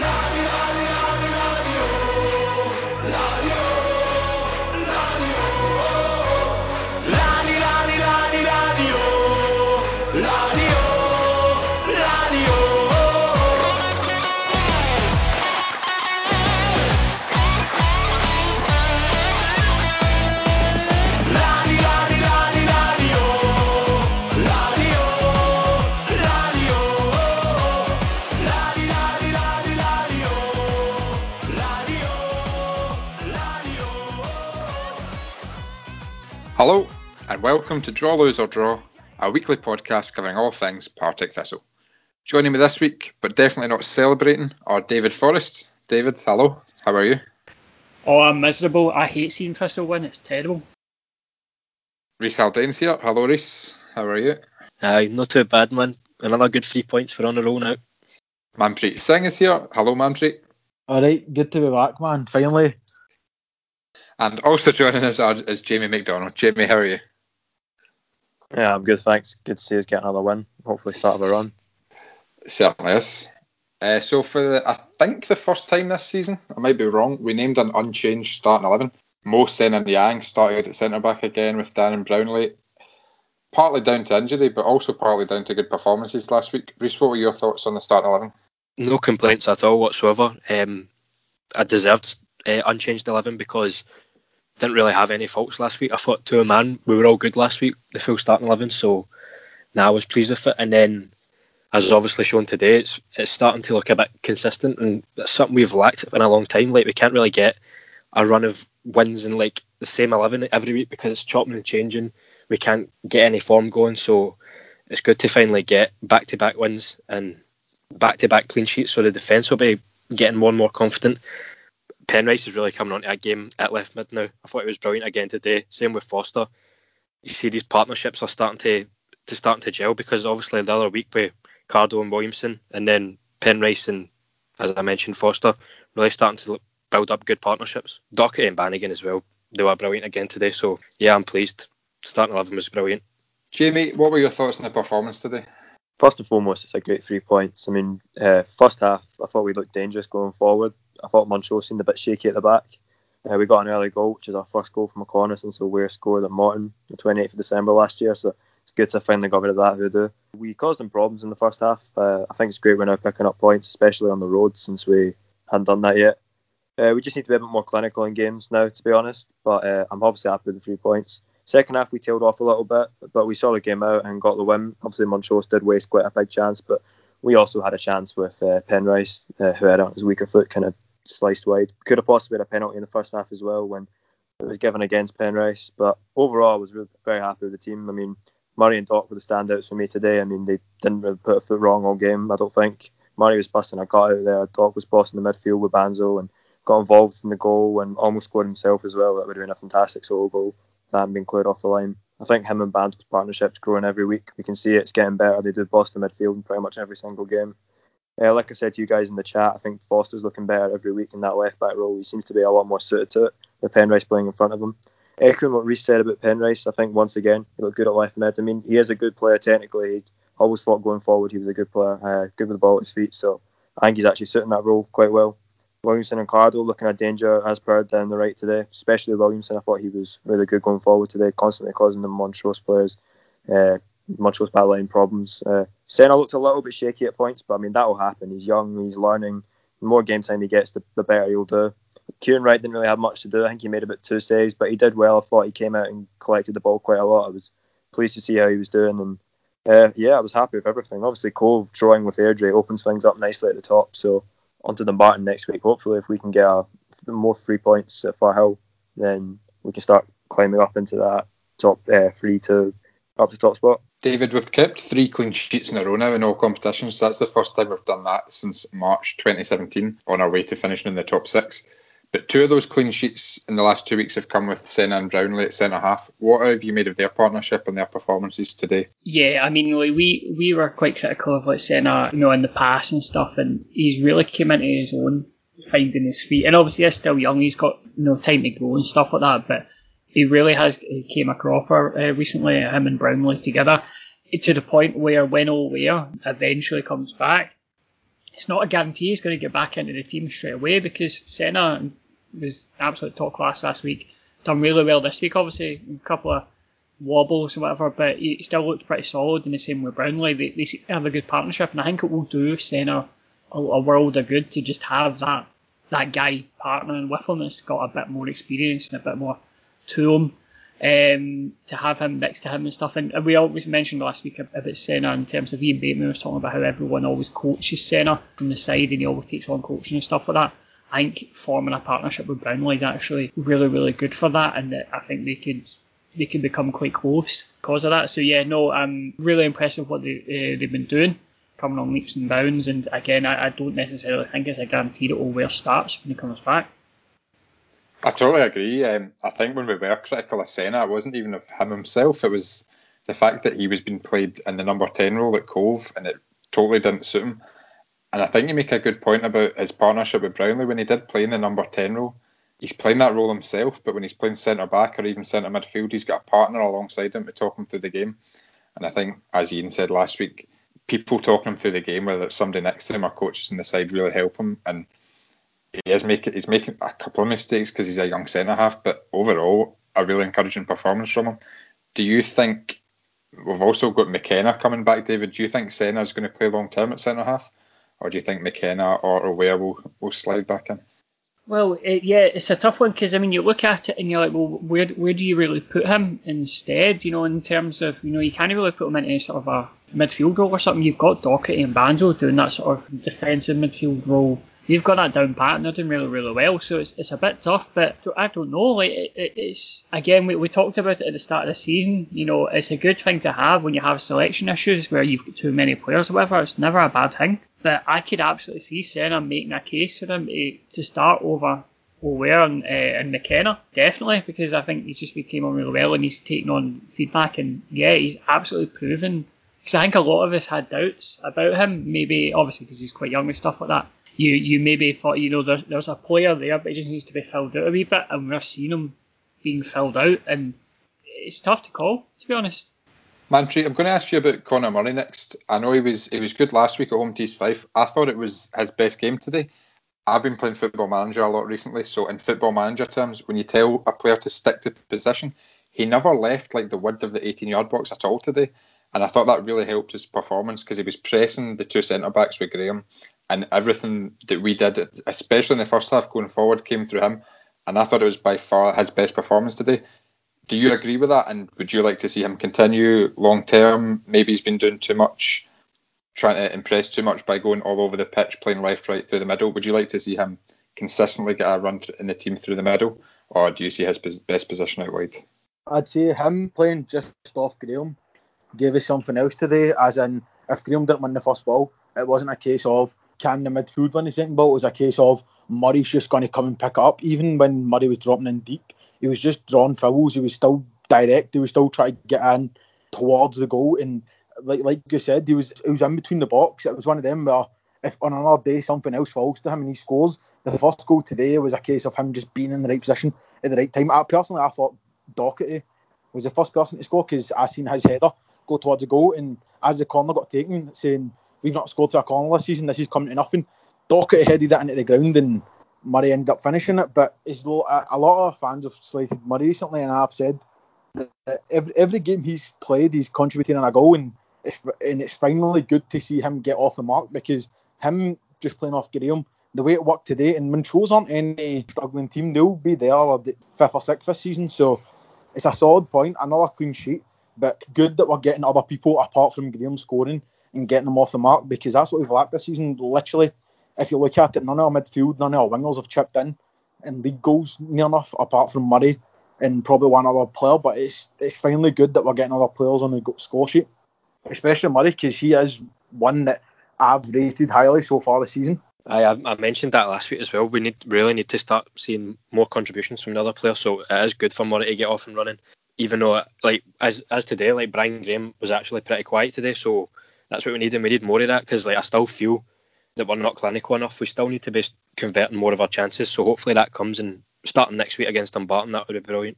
La-di-da-di-da. Hello, and welcome to Draw, Lose or Draw, a weekly podcast covering all things Partick Thistle. Joining me this week, but definitely not celebrating, are David Forrest. David, hello, how are you? Oh, I'm miserable. I hate seeing Thistle win, it's terrible. Reese Haldane's here. Hello, Reese, how are you? Aye, not too bad, man. Another good three points. We're on a roll now. Manpreet Singh is here. Hello, Manpreet. Alright, good to be back, man. Finally. And also joining us are, is Jamie McDonald. Jamie, how are you? Yeah, I'm good, thanks. Good to see us get another win. Hopefully, start of a run. Certainly is. Uh, so, for the, I think the first time this season, I might be wrong, we named an unchanged starting 11. Mo Sen and Yang started at centre back again with Darren Brownlie. Partly down to injury, but also partly down to good performances last week. Reese, what were your thoughts on the starting 11? No complaints at all whatsoever. Um, I deserved uh, unchanged 11 because didn't really have any faults last week. I thought to a man we were all good last week, the full starting eleven. So now I was pleased with it. And then, as obviously shown today, it's it's starting to look a bit consistent, and that's something we've lacked in a long time. Like we can't really get a run of wins in like the same eleven every week because it's chopping and changing. We can't get any form going, so it's good to finally get back to back wins and back to back clean sheets. So the defence will be getting more and more confident. Penrice is really coming onto that game at left mid now. I thought it was brilliant again today. Same with Foster. You see these partnerships are starting to to starting to gel because obviously the other week with Cardle and Williamson, and then Penrice and as I mentioned Foster really starting to build up good partnerships. Docherty and Bannigan as well. They were brilliant again today. So yeah, I'm pleased. Starting eleven was brilliant. Jamie, what were your thoughts on the performance today? First and foremost, it's a great three points. I mean, uh, first half, I thought we looked dangerous going forward. I thought Montrose seemed a bit shaky at the back. Uh, we got an early goal, which is our first goal from a corner since the Weir scored at Morton the 28th of December last year. So it's good to finally got rid of that hoodoo. We caused them problems in the first half. Uh, I think it's great we're now picking up points, especially on the road, since we hadn't done that yet. Uh, we just need to be a bit more clinical in games now, to be honest. But uh, I'm obviously happy with the three points. Second half, we tailed off a little bit, but we saw the game out and got the win. Obviously, Montrose did waste quite a big chance, but we also had a chance with uh, Penrice, uh, who had on his weaker foot, kind of sliced wide. Could have possibly had a penalty in the first half as well when it was given against Penrice. But overall, I was really, very happy with the team. I mean, Murray and Doc were the standouts for me today. I mean, they didn't really put a foot wrong all game, I don't think. Murray was busting a gut out there. Doc was bossing the midfield with Banzo and got involved in the goal and almost scored himself as well. That would have been a fantastic solo goal that hadn't been cleared off the line. I think him and Banzo's partnership's growing every week. We can see it's getting better. They do boss the midfield in pretty much every single game. Uh, like I said to you guys in the chat, I think Foster's looking better every week in that left back role. He seems to be a lot more suited to it with Penrice playing in front of him. Echoing what Reese said about Penrice, I think once again he looked good at left mid. I mean, he is a good player technically. He always thought going forward he was a good player, uh, good with the ball at his feet. So I think he's actually suiting that role quite well. Williamson and Cardo looking at danger as per down the right today, especially Williamson. I thought he was really good going forward today, constantly causing the Montrose players uh, Montrose battling problems. Uh, Senna looked a little bit shaky at points, but I mean that will happen. He's young, he's learning. The more game time he gets, the, the better he'll do. Kieran Wright didn't really have much to do. I think he made about two saves, but he did well. I thought he came out and collected the ball quite a lot. I was pleased to see how he was doing, and uh, yeah, I was happy with everything. Obviously, Cove drawing with Airdrie opens things up nicely at the top. So onto Dumbarton next week. Hopefully, if we can get a, more free points at Firhill, then we can start climbing up into that top uh, three to up to top spot. David, we've kept three clean sheets in a row now in all competitions. That's the first time we've done that since March 2017 on our way to finishing in the top six. But two of those clean sheets in the last two weeks have come with Senna and Brownlie at centre half. What have you made of their partnership and their performances today? Yeah, I mean, we we were quite critical of like Senna, you know, in the past and stuff, and he's really came into his own, finding his feet. And obviously, he's still young; he's got you know time to grow and stuff like that. But he really has he came a cropper uh, recently, him and Brownlie together, to the point where when all O'Ware eventually comes back, it's not a guarantee he's going to get back into the team straight away because Senna was absolute top class last week. Done really well this week, obviously. A couple of wobbles or whatever, but he still looked pretty solid. And the same with Brownlie. They, they have a good partnership, and I think it will do Senna a, a world of good to just have that that guy partnering with him that's got a bit more experience and a bit more to him. Um, to have him next to him and stuff. And we always mentioned last week about Senna in terms of Ian Bateman was talking about how everyone always coaches Senna from the side and he always takes on coaching and stuff like that. I think forming a partnership with Brownlie is actually really, really good for that, and that I think they could they could become quite close because of that. So yeah, no, I'm really impressed with what they uh, they've been doing, coming on leaps and bounds. And again, I, I don't necessarily think it's a guarantee that O'Ware starts when he comes back. I totally agree. Um, I think when we were critical of Senna, it wasn't even of him himself. It was the fact that he was being played in the number 10 role at Cove and it totally didn't suit him. And I think you make a good point about his partnership with Brownlie When he did play in the number 10 role, he's playing that role himself, but when he's playing centre back or even centre midfield, he's got a partner alongside him to talk him through the game. And I think, as Ian said last week, people talking him through the game, whether it's somebody next to him or coaches on the side, really help him. And he is making he's making a couple of mistakes because he's a young centre half, but overall a really encouraging performance from him. Do you think we've also got McKenna coming back, David? Do you think Senna is going to play long term at centre half, or do you think McKenna or O'Ware will will slide back in? Well, it, yeah, it's a tough one because I mean, you look at it and you're like, well, where where do you really put him instead? You know, in terms of you know, you can't really put him into sort of a midfield role or something. You've got Docherty and Banjo doing that sort of defensive midfield role you've got that down pat and they're doing really, really well. So it's, it's a bit tough, but I don't know. Like it, it's again, we, we talked about it at the start of the season. You know, it's a good thing to have when you have selection issues where you've got too many players or whatever. It's never a bad thing. But I could absolutely see Senna making a case for him to, start over O'Ware and, uh, and McKenna, definitely, because I think he's just became on really well and he's taken on feedback and yeah, he's absolutely proven. Because I think a lot of us had doubts about him, maybe obviously because he's quite young and stuff like that you you maybe thought you know there, there's a player there, but he just needs to be filled out a wee bit, and we're seeing him being filled out, and it's tough to call, to be honest. Manpreet, I'm going to ask you about Conor Murray next. I know he was he was good last week at home to East Fife. I thought it was his best game today. I've been playing Football Manager a lot recently, so in Football Manager terms, when you tell a player to stick to position, he never left like the width of the 18 yard box at all today. And I thought that really helped his performance because he was pressing the two centre backs with Graham and everything that we did, especially in the first half going forward, came through him. And I thought it was by far his best performance today. Do you agree with that? And would you like to see him continue long term? Maybe he's been doing too much, trying to impress too much by going all over the pitch, playing left, right through the middle. Would you like to see him consistently get a run in the team through the middle, or do you see his best position out wide? I'd say him playing just off Graham gave us something else today. As in, if Graham didn't win the first ball, it wasn't a case of can the midfield win the second ball? It was a case of Murray's just going to come and pick it up. Even when Murray was dropping in deep, he was just drawing fouls. He was still direct. He was still trying to get in towards the goal. And like like you said, he was he was in between the box. It was one of them where if on another day something else falls to him and he scores, the first goal today was a case of him just being in the right position at the right time. I, personally, I thought Docherty was the first person to score because I seen his header go towards the goal, and as the corner got taken, saying We've not scored to a corner this season. This is coming to nothing. Docherty headed that into the ground and Murray ended up finishing it. But it's a lot of fans have slated Murray recently, and I've said that every, every game he's played, he's contributing on a goal, and it's, and it's finally good to see him get off the mark because him just playing off Graham, the way it worked today, and Montrose aren't any struggling team, they'll be there the fifth or sixth this season. So it's a solid point, another clean sheet, but good that we're getting other people apart from Graham scoring and getting them off the mark because that's what we've lacked this season. Literally, if you look at it, none of our midfield, none of our wingers have chipped in and league goals near enough, apart from Murray and probably one other player. But it's it's finally good that we're getting other players on the score sheet, especially Murray because he is one that I've rated highly so far this season. I, I mentioned that last week as well. We need really need to start seeing more contributions from the other players. So it is good for Murray to get off and running. Even though, like as as today, like Brian Graham was actually pretty quiet today, so that's what we need, and we need more of that because like I still feel that we're not clinical enough. We still need to be converting more of our chances. So hopefully that comes and starting next week against Dumbarton. That would be brilliant.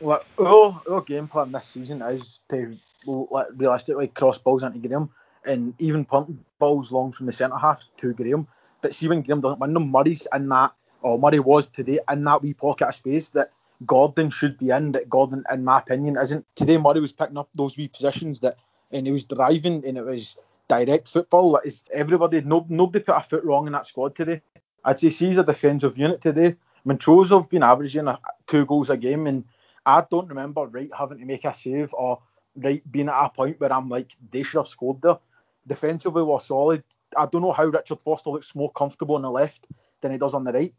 Like our, our game plan this season is to like, realistically cross balls into Graham and even punt balls long from the centre half to Graham. But see when Graham doesn't win them, Murray's in that, or Murray was today, in that wee pocket of space that Gordon should be in, that Gordon, in my opinion, isn't. Today Murray was picking up those wee positions that, and he was driving, and it was direct football. Is everybody, no, nobody put a foot wrong in that squad today. I'd say he's a defensive unit today. Montrose have been averaging two goals a game, and I don't remember Wright having to make a save or Wright being at a point where I'm like, they should have scored there. Defensively, we're solid. I don't know how Richard Foster looks more comfortable on the left than he does on the right.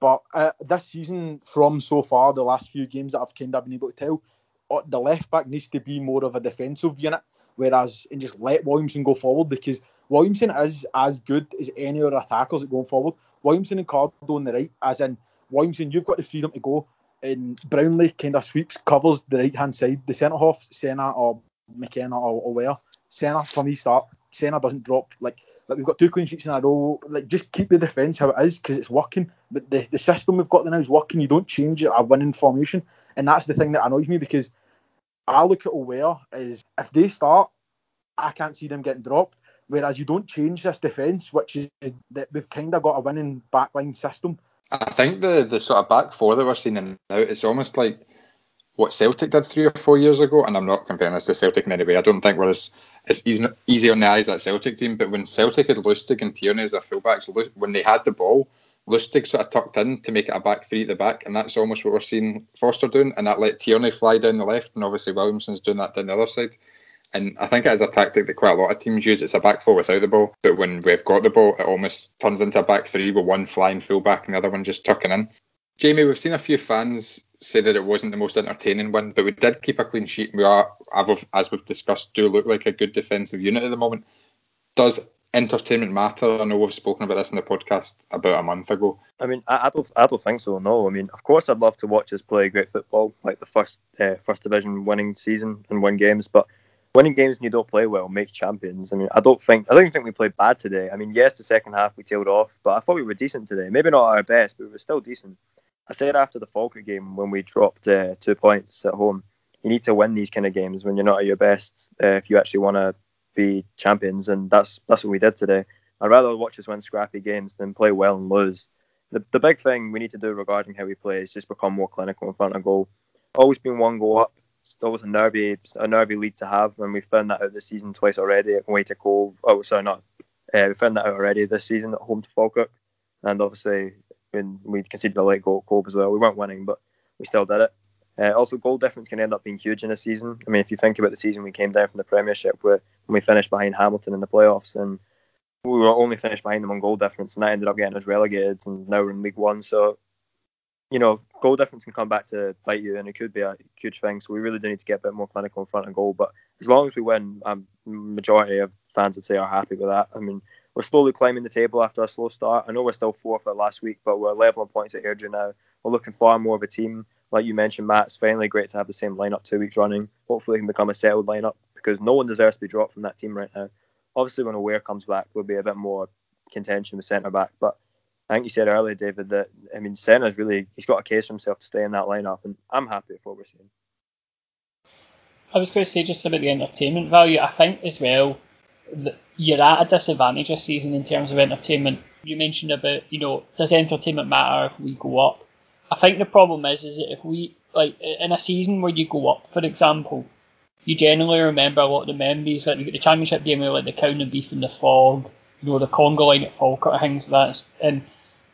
But uh, this season, from so far, the last few games that I've kind of been able to tell, uh, the left back needs to be more of a defensive unit, whereas and just let Williamson go forward because Williamson is as good as any other attackers that going forward. Williamson and Cardo on the right, as in Williamson, you've got the freedom to go, and Brownlie kind of sweeps, covers the right hand side. The centre half, Senna or McKenna or, or where Senna for me start. Senna doesn't drop like like we've got two clean sheets in a row. Like just keep the defence how it is because it's working. But the, the system we've got now is working. You don't change a winning formation, and that's the thing that annoys me because I look at O'Ware is if they start, I can't see them getting dropped. Whereas you don't change this defence, which is that we've kind of got a winning backline system. I think the the sort of back four that we're seeing now, it's almost like what Celtic did three or four years ago, and I'm not comparing us to Celtic in any way. I don't think we're as, as easy, easy on the eyes that Celtic team, but when Celtic had Lustig and Tierney as their fullbacks, when they had the ball, Lustig sort of tucked in to make it a back three at the back, and that's almost what we're seeing Foster doing, and that let Tierney fly down the left, and obviously Williamson's doing that down the other side. And I think it is a tactic that quite a lot of teams use. It's a back four without the ball, but when we've got the ball, it almost turns into a back three with one flying fullback and the other one just tucking in. Jamie, we've seen a few fans say that it wasn't the most entertaining one, but we did keep a clean sheet. We are, as we've discussed, do look like a good defensive unit at the moment. Does entertainment matter? I know we've spoken about this in the podcast about a month ago. I mean, I, I don't, I don't think so. No, I mean, of course, I'd love to watch us play great football, like the first, uh, first division winning season and win games. But winning games when you don't play well makes champions. I mean, I don't think, I don't think we played bad today. I mean, yes, the second half we tailed off, but I thought we were decent today. Maybe not our best, but we were still decent. I said after the Falkirk game when we dropped uh, two points at home, you need to win these kind of games when you're not at your best uh, if you actually want to be champions, and that's that's what we did today. I'd rather watch us win scrappy games than play well and lose. The, the big thing we need to do regarding how we play is just become more clinical in front of goal. Always been one goal up. Still was a nervy a nervy lead to have, and we've found that out this season twice already. Away to Cove, oh sorry, not uh, we found that out already this season at home to Falkirk, and obviously when we conceded a late goal at Cove as well. We weren't winning, but we still did it. Uh, also, goal difference can end up being huge in a season. I mean, if you think about the season we came down from the Premiership, where when we finished behind Hamilton in the playoffs, and we were only finished behind them on goal difference, and that ended up getting us relegated, and now we're in League One. So, you know, goal difference can come back to bite you, and it could be a huge thing. So we really do need to get a bit more clinical in front of goal. But as long as we win, majority of fans would say are happy with that. I mean, we're slowly climbing the table after a slow start. I know we're still fourth at last week, but we're level on points at Airdrie now. We're looking far more of a team. Like you mentioned, Matt, it's finally great to have the same lineup two weeks running. Hopefully, it can become a settled lineup because no one deserves to be dropped from that team right now. Obviously, when O'Ware comes back, there'll be a bit more contention with centre back. But I think you said earlier, David, that I mean, Senna's really he's got a case for himself to stay in that lineup, and I'm happy with what we're seeing. I was going to say just about the entertainment value. I think as well you're at a disadvantage this season in terms of entertainment. You mentioned about, you know, does entertainment matter if we go up? I think the problem is, is that if we, like, in a season where you go up, for example, you generally remember a lot of the memories, like you get the championship game with like the Cowan and Beef and the fog, you know, the conga line at Falkirk, things like that. And,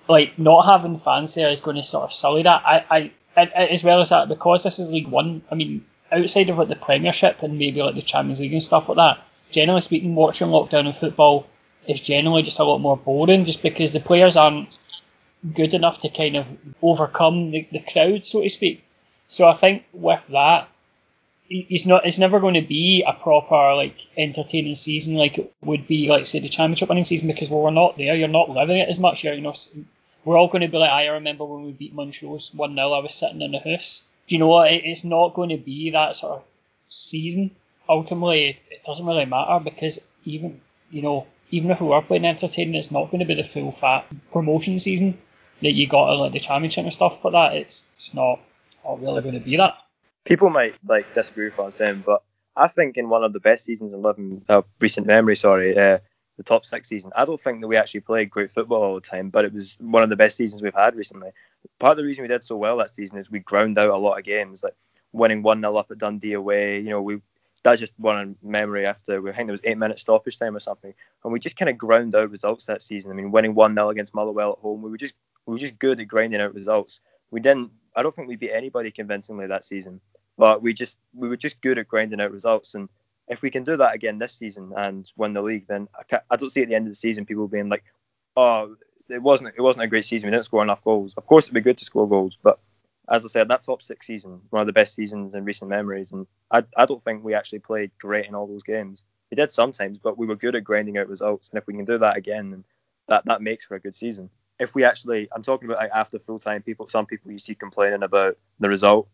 like, not having fans there is going to sort of sully that. I, I, as well as that, because this is League One, I mean, outside of like the Premiership and maybe like the Champions League and stuff like that, generally speaking, watching lockdown in football is generally just a lot more boring, just because the players aren't good enough to kind of overcome the, the crowd, so to speak. So I think with that, it's not. It's never going to be a proper like entertaining season like it would be like say the championship winning season because well, we're not there. You're not living it as much. You're, you know, we're all going to be like I remember when we beat Montrose one 0 I was sitting in the house. Do you know what? It's not going to be that sort of season ultimately it, it doesn't really matter because even you know even if we were playing entertaining, it's not going to be the full fat promotion season that you got in like the championship and stuff for that. It's it's not not really going to be that. People might like disagree with what I'm saying, but I think in one of the best seasons in living uh, recent memory, sorry, uh, the top six season. I don't think that we actually played great football all the time, but it was one of the best seasons we've had recently. Part of the reason we did so well that season is we ground out a lot of games, like winning one 0 up at Dundee away. You know, we that's just one in memory after we I think there was eight minutes stoppage time or something, and we just kind of ground out results that season. I mean, winning one 0 against Motherwell at home, we were just we were just good at grinding out results. We didn't. I don't think we beat anybody convincingly that season, but we just we were just good at grinding out results. And if we can do that again this season and win the league, then I, I don't see at the end of the season people being like, "Oh, it wasn't it wasn't a great season. We didn't score enough goals." Of course, it'd be good to score goals, but as I said, that top six season, one of the best seasons in recent memories, and I, I don't think we actually played great in all those games. We did sometimes, but we were good at grinding out results, and if we can do that again, then that, that makes for a good season. If we actually, I'm talking about like after full time, people, some people you see complaining about the result.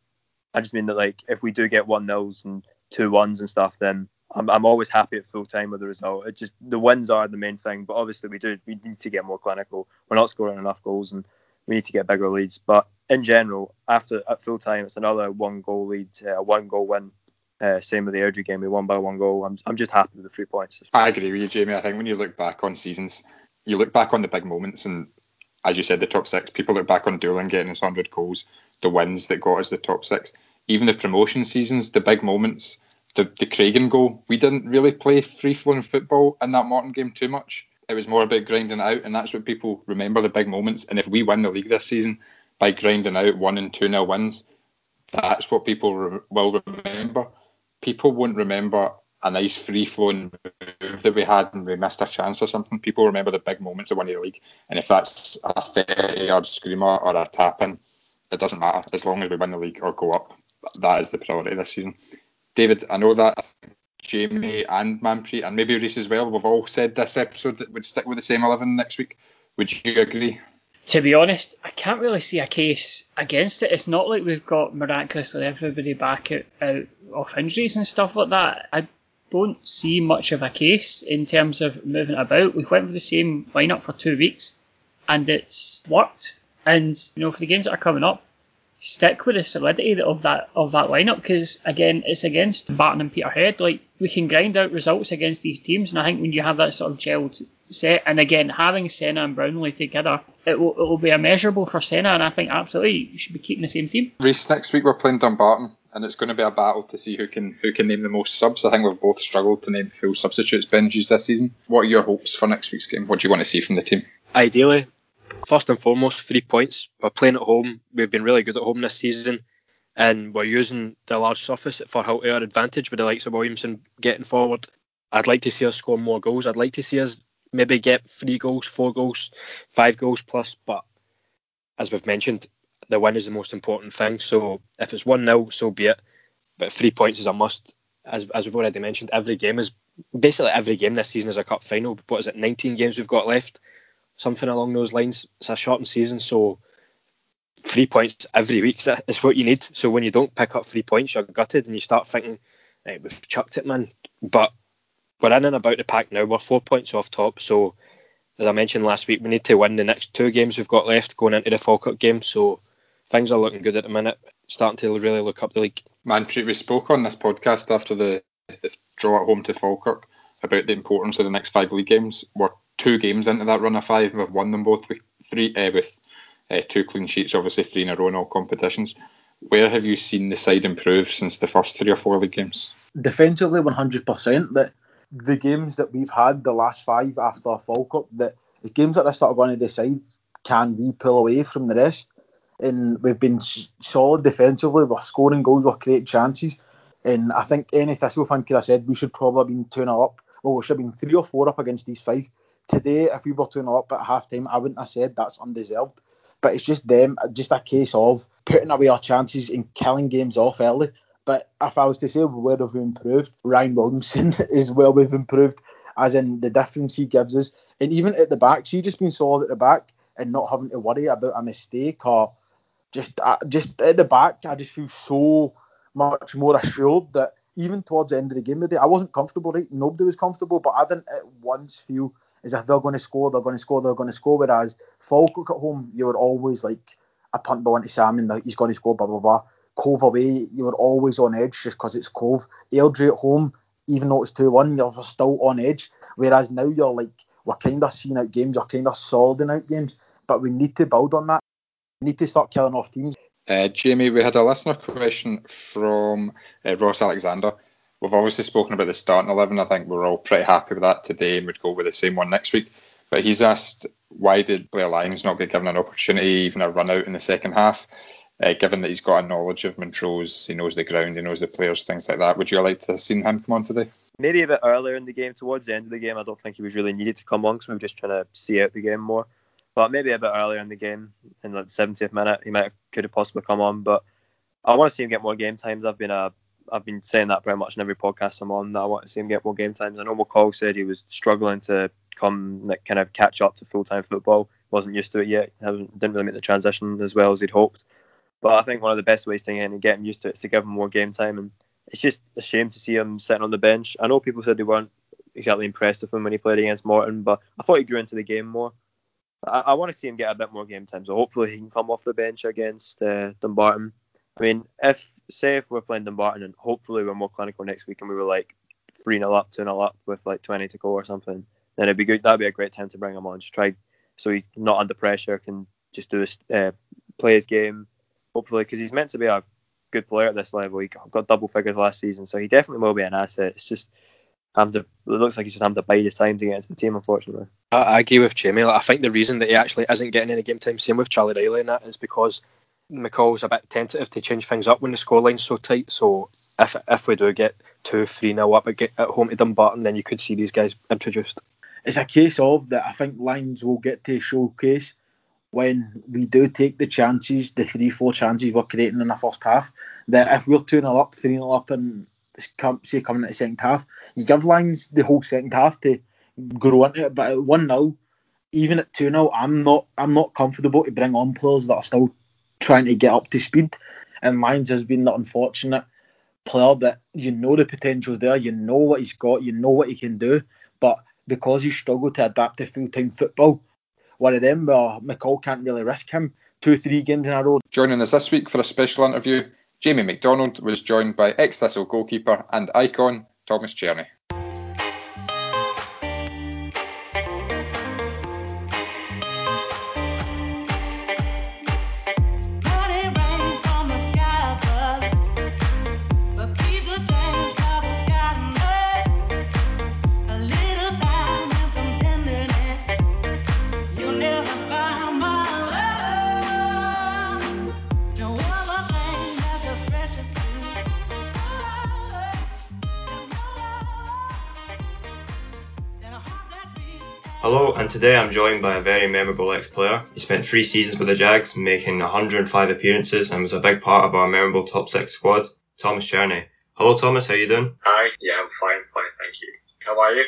I just mean that like if we do get one nils and two ones and stuff, then I'm, I'm always happy at full time with the result. It just the wins are the main thing, but obviously we do we need to get more clinical. We're not scoring enough goals, and we need to get bigger leads. But in general, after at full time, it's another one goal lead, uh, one goal win. Uh, same with the Airdrie game, we won by one goal. I'm, I'm just happy with the three points. I agree with you, Jamie. I think when you look back on seasons, you look back on the big moments, and as you said, the top six. People are back on Doolan getting us hundred goals, the wins that got us the top six. Even the promotion seasons, the big moments, the the Craigan goal. We didn't really play free flowing football in that Morton game too much. It was more about grinding out, and that's what people remember the big moments. And if we win the league this season, by grinding out one and two nil wins. That's what people re- will remember. People won't remember a nice free flowing move that we had and we missed a chance or something. People remember the big moments of winning the league. And if that's a 30 yard screamer or a tap in, it doesn't matter as long as we win the league or go up. That is the priority this season. David, I know that Jamie and Manpreet and maybe Reese as well, we've all said this episode that we'd stick with the same 11 next week. Would you agree? to be honest, I can't really see a case against it. It's not like we've got miraculously everybody back out, out injuries and stuff like that. I don't see much of a case in terms of moving about. We've went for the same lineup for two weeks, and it's worked. And you know, for the games that are coming up, stick with the solidity of that of that lineup because again, it's against Barton and Peterhead. Like we can grind out results against these teams, and I think when you have that sort of gelled set, and again having Senna and Brownlie together, it will, it will be immeasurable for Senna, and I think absolutely you should be keeping the same team. Reese, next week we're playing Dumbarton, and it's going to be a battle to see who can who can name the most subs. I think we've both struggled to name full substitutes benches this season. What are your hopes for next week's game? What do you want to see from the team? Ideally, first and foremost, three points. We're playing at home. We've been really good at home this season, and we're using the large surface for our advantage with the likes of Williamson getting forward. I'd like to see us score more goals. I'd like to see us maybe get three goals, four goals, five goals plus. But as we've mentioned, the win is the most important thing. So if it's 1 0, so be it. But three points is a must. As, as we've already mentioned, every game is basically every game this season is a cup final. What is it, 19 games we've got left? Something along those lines. It's a shortened season, so three points every week is what you need. So when you don't pick up three points, you're gutted and you start thinking, right, we've chucked it, man. But we're in and about the pack now. We're four points off top. So, as I mentioned last week, we need to win the next two games we've got left going into the Falkirk game. So, things are looking good at the minute. Starting to really look up the league. Manpreet, we spoke on this podcast after the, the draw at home to Falkirk about the importance of the next five league games. We're two games into that run of five, and we've won them both with three uh, with uh, two clean sheets, obviously three in a row in all competitions. Where have you seen the side improve since the first three or four league games? Defensively, one hundred percent. That the games that we've had the last five after Falkirk, that the games that this that are going to decide can we pull away from the rest. And we've been solid defensively. We're scoring goals, we're creating chances. And I think any Thistle fan could have said we should probably have been 2 0 up. Well, we should have been 3 or 4 up against these five. Today, if we were 2 0 up at half time, I wouldn't have said that's undeserved. But it's just them, just a case of putting away our chances and killing games off early. But if I was to say where have we improved, Ryan Williamson is where we've improved, as in the difference he gives us. And even at the back, she just been solid at the back and not having to worry about a mistake or just uh, just at the back, I just feel so much more assured that even towards the end of the game today, I wasn't comfortable, right? Nobody was comfortable, but I didn't at once feel as if they're going to score, they're going to score, they're going to score. Whereas Falkirk at home, you were always like a punt ball into Sam and he's going to score, blah, blah, blah. Cove away, you were always on edge just because it's Cove. Airdrie at home, even though it's 2 1, you're still on edge. Whereas now you're like, we're kind of seeing out games, you're kind of soliding out games, but we need to build on that. We need to start killing off teams. Uh, Jamie, we had a listener question from uh, Ross Alexander. We've obviously spoken about the starting 11. I think we're all pretty happy with that today and we'd go with the same one next week. But he's asked why did Blair Lyons not get given an opportunity, even a run out in the second half, uh, given that he's got a knowledge of Montrose, he knows the ground, he knows the players, things like that. Would you like to have seen him come on today? Maybe a bit earlier in the game, towards the end of the game, I don't think he was really needed to come on because we were just trying to see out the game more. But maybe a bit earlier in the game, in like the 70th minute, he might have, could have possibly come on. But I want to see him get more game times. I've been a I've been saying that pretty much in every podcast I'm on. That I want to see him get more game times. I know McCall said he was struggling to come like, kind of catch up to full time football. wasn't used to it yet. didn't really make the transition as well as he'd hoped. But I think one of the best ways to get him used to it is to give him more game time. And it's just a shame to see him sitting on the bench. I know people said they weren't exactly impressed with him when he played against Morton, but I thought he grew into the game more. I, I want to see him get a bit more game time, so hopefully he can come off the bench against uh, Dumbarton. I mean, if say if we're playing Dumbarton and hopefully we're more clinical next week and we were like three 0 up, two 0 up with like twenty to go or something, then it'd be good. That'd be a great time to bring him on. Just try so he's not under pressure, can just do his uh, play his game. Hopefully, because he's meant to be a good player at this level. He got double figures last season, so he definitely will be an asset. It's just to. It looks like he's just having to bide his time to get into the team. Unfortunately, I, I agree with Jamie. Like, I think the reason that he actually isn't getting any game time, same with Charlie Reilly, and that is because McCall's a bit tentative to change things up when the scoreline's so tight. So if if we do get two, three nil up at, at home to Dumbarton, then you could see these guys introduced. It's a case of that. I think Lyons will get to showcase when we do take the chances, the three, four chances we're creating in the first half. That if we're two 0 up, three 0 up, and say coming at the second half, you give Lyons the whole second half to grow into it. But at one 0 even at two 0 I'm not I'm not comfortable to bring on players that are still trying to get up to speed. And Lyons has been the unfortunate player that you know the potential's there, you know what he's got, you know what he can do, but because he struggled to adapt to full time football, one of them McCall can't really risk him two, three games in a row. Joining us this week for a special interview, Jamie McDonald was joined by ex Thistle goalkeeper and icon Thomas Cerny. Today I'm joined by a very memorable ex-player. He spent three seasons with the Jags, making 105 appearances, and was a big part of our memorable top six squad. Thomas Cerny. Hello, Thomas. How you doing? Hi. Yeah, I'm fine. Fine, thank you. How are you?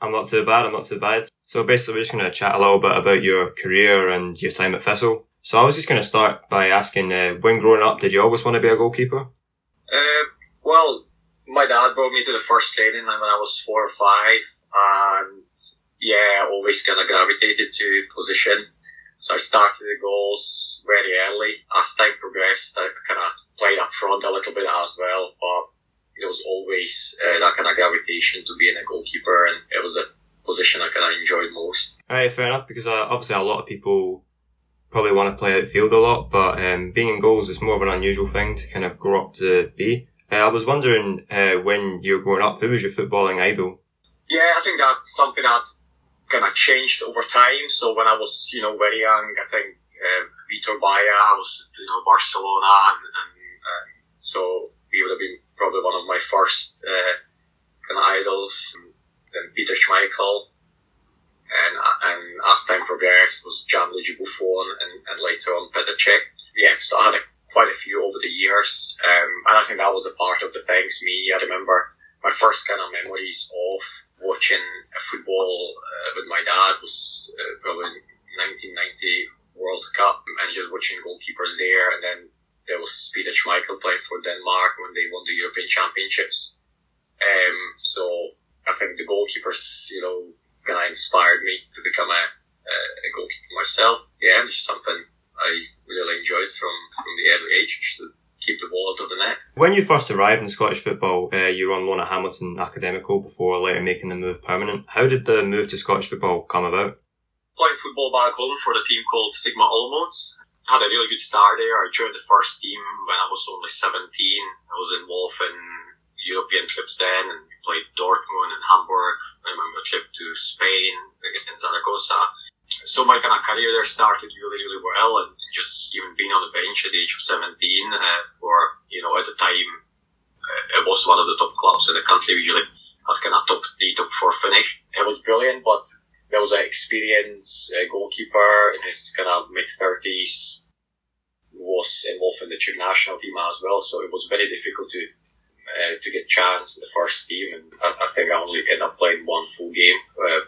I'm not too bad. I'm not too bad. So basically, we're just going to chat a little bit about your career and your time at Thistle. So I was just going to start by asking, uh, when growing up, did you always want to be a goalkeeper? Uh, well, my dad brought me to the first training when I was four or five, and yeah, always kind of gravitated to position. So I started the goals very early. As time progressed, I kind of played up front a little bit as well, but it was always uh, that kind of gravitation to being a goalkeeper, and it was a position I kind of enjoyed most. All right, fair enough, because uh, obviously a lot of people probably want to play outfield a lot, but um, being in goals is more of an unusual thing to kind of grow up to be. Uh, I was wondering uh, when you were growing up, who was your footballing idol? Yeah, I think that's something that kind of changed over time. So when I was, you know, very young, I think uh, Vitor Baia was, you know, Barcelona, and, and uh, so he would have been probably one of my first uh, kind of idols. Then Peter Schmeichel, and and as time progressed, was Gianluigi Buffon, and, and later on Petr Cech. Yeah, so I had a, quite a few over the years, um, and I think that was a part of the things. Me, I remember my first kind of memories of watching football uh, with my dad was uh, probably 1990 World Cup and just watching goalkeepers there. And then there was Peter Schmeichel playing for Denmark when they won the European Championships. Um, so I think the goalkeepers, you know, kind of inspired me to become a, a goalkeeper myself. Yeah, it's something I really enjoyed from, from the early age, keep the ball When you first arrived in Scottish football, uh, you were on loan at Hamilton Academical before later making the move permanent. How did the move to Scottish football come about? Playing football back home for the team called Sigma Olomouc. Had a really good start there. I joined the first team when I was only 17. I was involved in European trips then and we played Dortmund and Hamburg. I remember a trip to Spain against Zaragoza. So my kind of career there started really, really well and just even being on the bench at the age of 17 uh, for, you know, at the time, uh, it was one of the top clubs in the country. We usually had kind of top three, top four finish. It was brilliant, but there was an experienced uh, goalkeeper in his kind of mid 30s was involved in the Czech national team as well. So it was very difficult to uh, to get chance in the first team, and I, I think I only ended up playing one full game uh,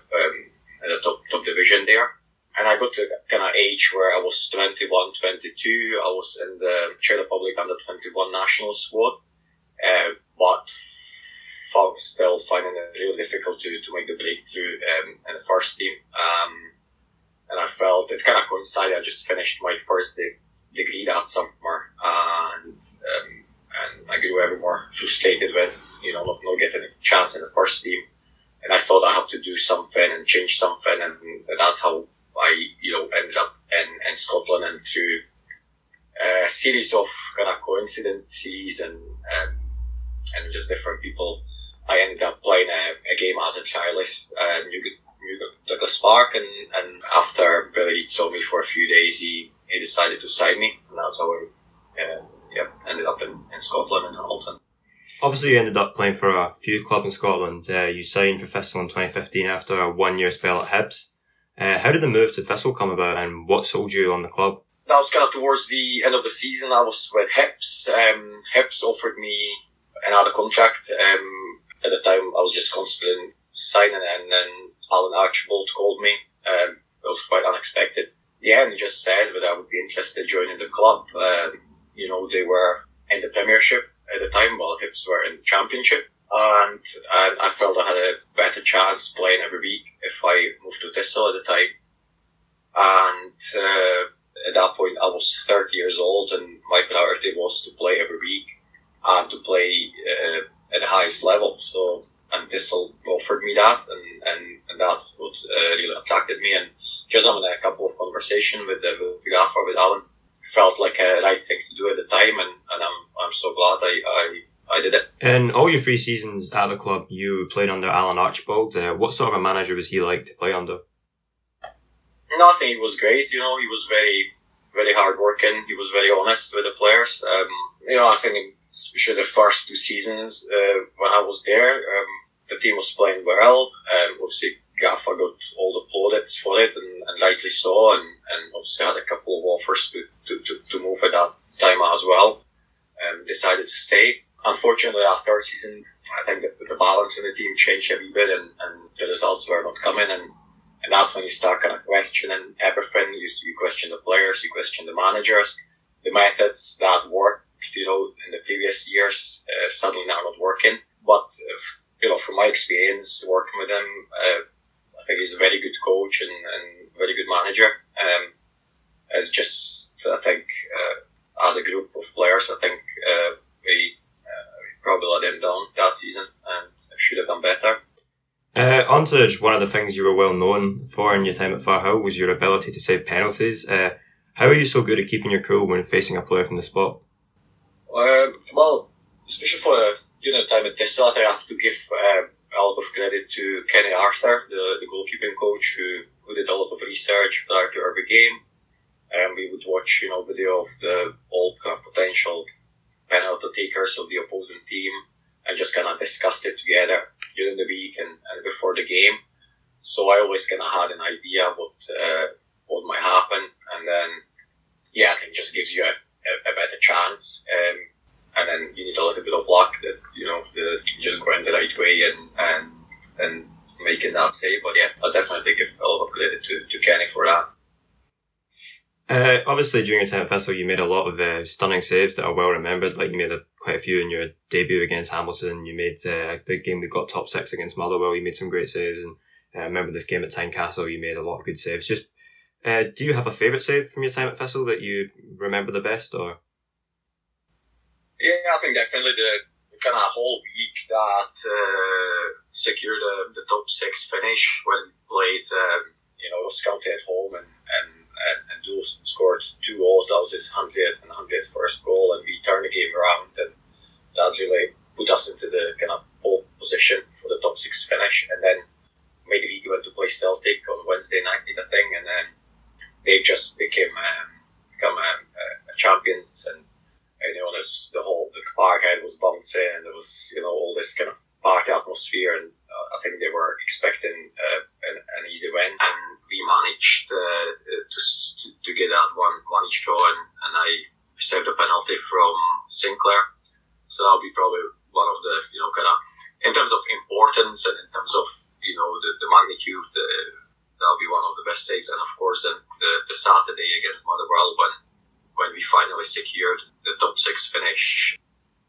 in the top top division there. And I got to kind of age where I was 21, 22. I was in the Czech Republic under 21 national squad, uh, but found still finding it really difficult to, to make the breakthrough um, in the first team. Um, and I felt it kind of coincided. I just finished my first de- degree that summer, and um, and I grew ever more frustrated with you know not, not getting a chance in the first team. And I thought I have to do something and change something, and that's how I you know ended up in, in Scotland and through a series of kind of coincidences and um, and just different people. I ended up playing a, a game as a trialist at New, New Douglas Park, and, and after Billy saw me for a few days, he, he decided to sign me, and that's how I uh, yeah, ended up in, in Scotland and Hamilton. Obviously, you ended up playing for a few clubs in Scotland. Uh, you signed for Thistle in 2015 after a one-year spell at Hibs. Uh, how did the move to Thistle come about, and what sold you on the club? That was kind of towards the end of the season. I was with Hibs. Um, Hibs offered me another contract. Um, at the time, I was just constantly signing, and then Alan Archibald called me. Um, it was quite unexpected. Yeah, and he just said that I would be interested in joining the club. Um, you know, they were in the Premiership at the time, while Hibs were in the Championship. And, and I felt I had a better chance playing every week if I moved to Thistle at the time. And uh, at that point, I was 30 years old, and my priority was to play every week and to play uh, at the highest level. So, and Thistle offered me that, and, and, and that what uh, really attracted me. And just having a couple of conversations with, uh, with with Alan, felt like a right thing to do at the time, and, and I'm, I'm so glad I, I, I did it. In all your three seasons at the club, you played under Alan Archibald. Uh, what sort of a manager was he like to play under? No, I think he was great. You know, he was very, very hard working. He was very honest with the players. Um, you know, I think especially the first two seasons uh, when I was there, um, the team was playing well. Um, obviously, Gaffa got all the plaudits for it, and, and rightly so. And, and obviously had a couple of offers to, to, to, to move at that time as well. Um, decided to stay. Unfortunately, our third season, I think the, the balance in the team changed a wee bit, and, and the results were not coming. And and that's when you start kind of questioning everything. You, you question the players, you question the managers, the methods that worked, you know, in the previous years uh, suddenly now not working. But if, you know, from my experience working with him, uh, I think he's a very good coach and, and very good manager. Um, it's just I think uh, as a group of players, I think uh, we, uh, we probably let him down that season and should have done better. Uh, Antage, one of the things you were well known for in your time at Firhill was your ability to save penalties. Uh, how are you so good at keeping your cool when facing a player from the spot? Um, well, especially for you know time at Thistle, I think I have to give uh, a lot of credit to Kenny Arthur, the, the goalkeeping coach, who, who did a lot of research prior to every game. And um, we would watch, you know, video of the all kind of potential penalty takers of the opposing team and just kind of discussed it together during the week and, and before the game. So I always kind of had an idea what uh, what might happen, and then yeah, I think it just gives you a, a, a better chance. Um, and then you need a little bit of luck that you know the, just going the right way and and and making that save. But yeah, I definitely give a lot of credit to, to Kenny for that. Uh, obviously, during your time at Thistle, you made a lot of uh, stunning saves that are well remembered. Like you made a, quite a few in your debut against Hamilton. You made uh, a big game we got top six against Motherwell. You made some great saves, and uh, I remember this game at Tynecastle. You made a lot of good saves. Just, uh, do you have a favourite save from your time at Thistle that you remember the best, or? Yeah, I think definitely the kind of whole week that uh, secured the, the top six finish when we played, um, you know, Scout at home and, and, and, and scored two goals. That was his 100th and 101st goal, and we turned the game around, and that really put us into the kind of pole position for the top six finish. And then we went to play Celtic on Wednesday night, I thing, and then they just became um, become um, uh, champions and you know, there's the whole the parkhead was bouncing, and there was you know all this kind of party atmosphere, and uh, I think they were expecting uh, an, an, easy win, and we managed uh, to, to get that one one each draw, and, and I saved a penalty from Sinclair, so that'll be probably one of the you know kind of in terms of importance and in terms of you know the, the magnitude. Uh, that'll be one of the best saves, and of course, then the, the Saturday against Motherwell when when we finally secured the top six finish,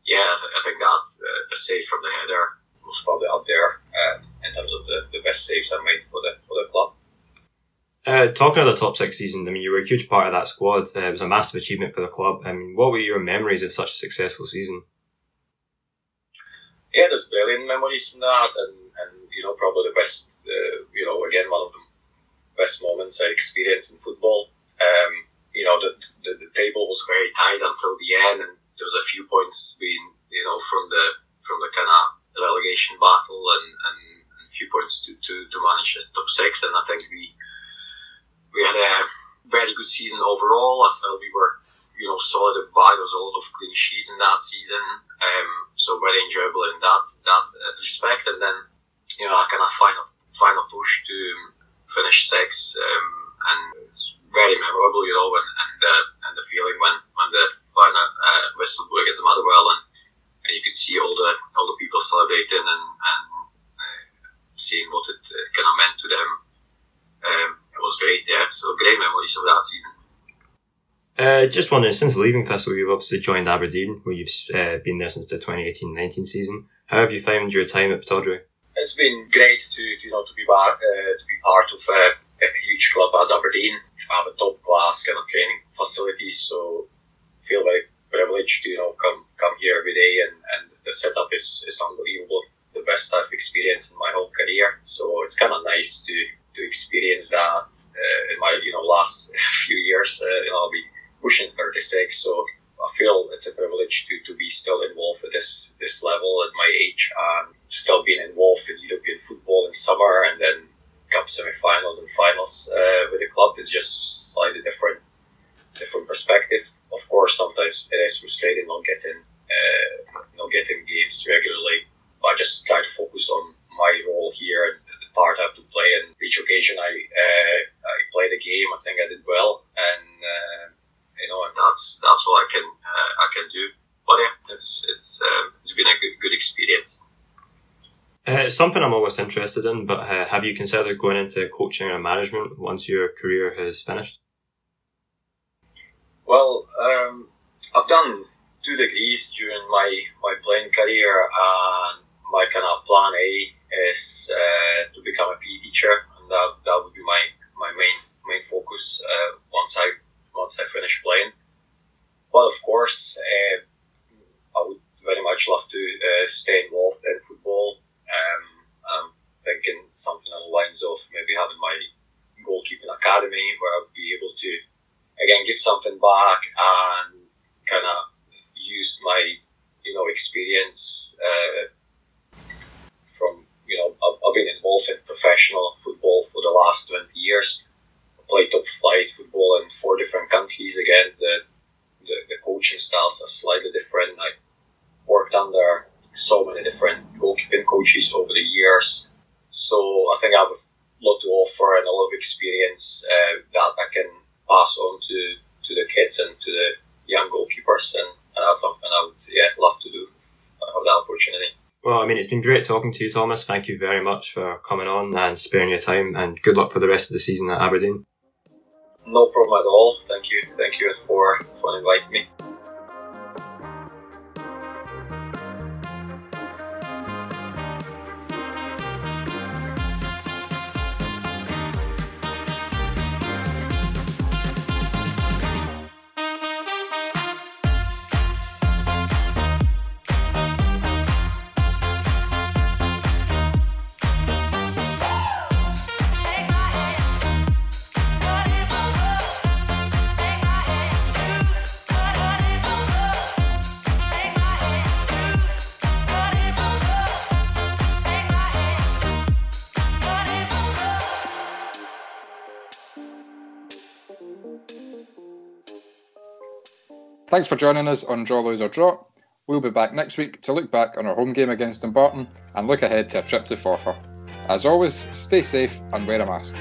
yeah, I, th- I think that uh, the save from the header was probably up there um, in terms of the, the best saves I made for the for the club. Uh, talking of the top six season, I mean, you were a huge part of that squad. Uh, it was a massive achievement for the club. I mean, what were your memories of such a successful season? Yeah, there's brilliant memories from that, and, and you know, probably the best, uh, you know, again, one of the best moments I experienced in football. Um, you know, the, the, the table was very tight until the end, and there was a few points being, you know, from the from the kind of relegation battle, and, and, a few points to, to, to manage the top six. And I think we we had a very good season overall. I felt we were, you know, solid by. There was a lot of clean sheets in that season, um, so very enjoyable in that that respect. And then, you know, I kind of final final push to finish six, um, and it's very memorable, you know, and and, uh, and the feeling when when the final uh, whistle blew against Motherwell, and, and you could see all the all the people celebrating and and uh, seeing what it uh, kind of meant to them. Um, it was great, yeah. So great memories of that season. Uh, just wondering, since leaving Thistle, you've obviously joined Aberdeen, where you've uh, been there since the 2018-19 season. How have you found your time at Pittodrie? It's been great to, to you know to be back, uh, to be part of uh, a huge club as Aberdeen. Have a top class kind of training facilities, so feel very privileged to you know come come here every day, and, and the setup is, is unbelievable. The best I've experienced in my whole career, so it's kind of nice to to experience that uh, in my you know last few years. Uh, you know, I'll be pushing 36, so I feel it's a privilege to, to be still involved at this this level at my age and still being involved in European football in summer and then cup semi-finals and finals uh, with the club is just slightly different different perspective. Of course, sometimes it is frustrating not getting uh, not getting games regularly. But I just try to focus on my role here and the part I have to play. And each occasion I uh, I play the game, I think I did well, and uh, you know, and that's that's all I can uh, I can do. But yeah, it's it's um, it's been a good good experience. Uh, it's something I'm always interested in, but uh, have you considered going into coaching or management once your career has finished? Well, um, I've done two degrees during my, my playing career, and my kind of plan A is uh, to become a PE teacher, and that, that would be my, my main main focus uh, once I once I finish playing. But of course, uh, I would very much love to uh, stay involved in football. Um, I'm thinking something along the lines of maybe having my goalkeeping academy where I'd be able to again give something back and kind of use my you know experience uh, from you know I've, I've been involved in professional football for the last 20 years played top flight football in four different countries. Again, the, the, the coaching styles are slightly different. I worked under so many different goalkeeping coaches over the years. So I think I have a lot to offer and a lot of experience uh, that I can pass on to, to the kids and to the young goalkeepers. And, and that's something I would yeah, love to do if I have that opportunity. Well, I mean, it's been great talking to you, Thomas. Thank you very much for coming on and sparing your time, and good luck for the rest of the season at Aberdeen. No problem at all. Thank you. Thank you for, for inviting me. Thanks for joining us on Draw, Lose or Draw. We'll be back next week to look back on our home game against Dumbarton and look ahead to a trip to Forfar. As always, stay safe and wear a mask.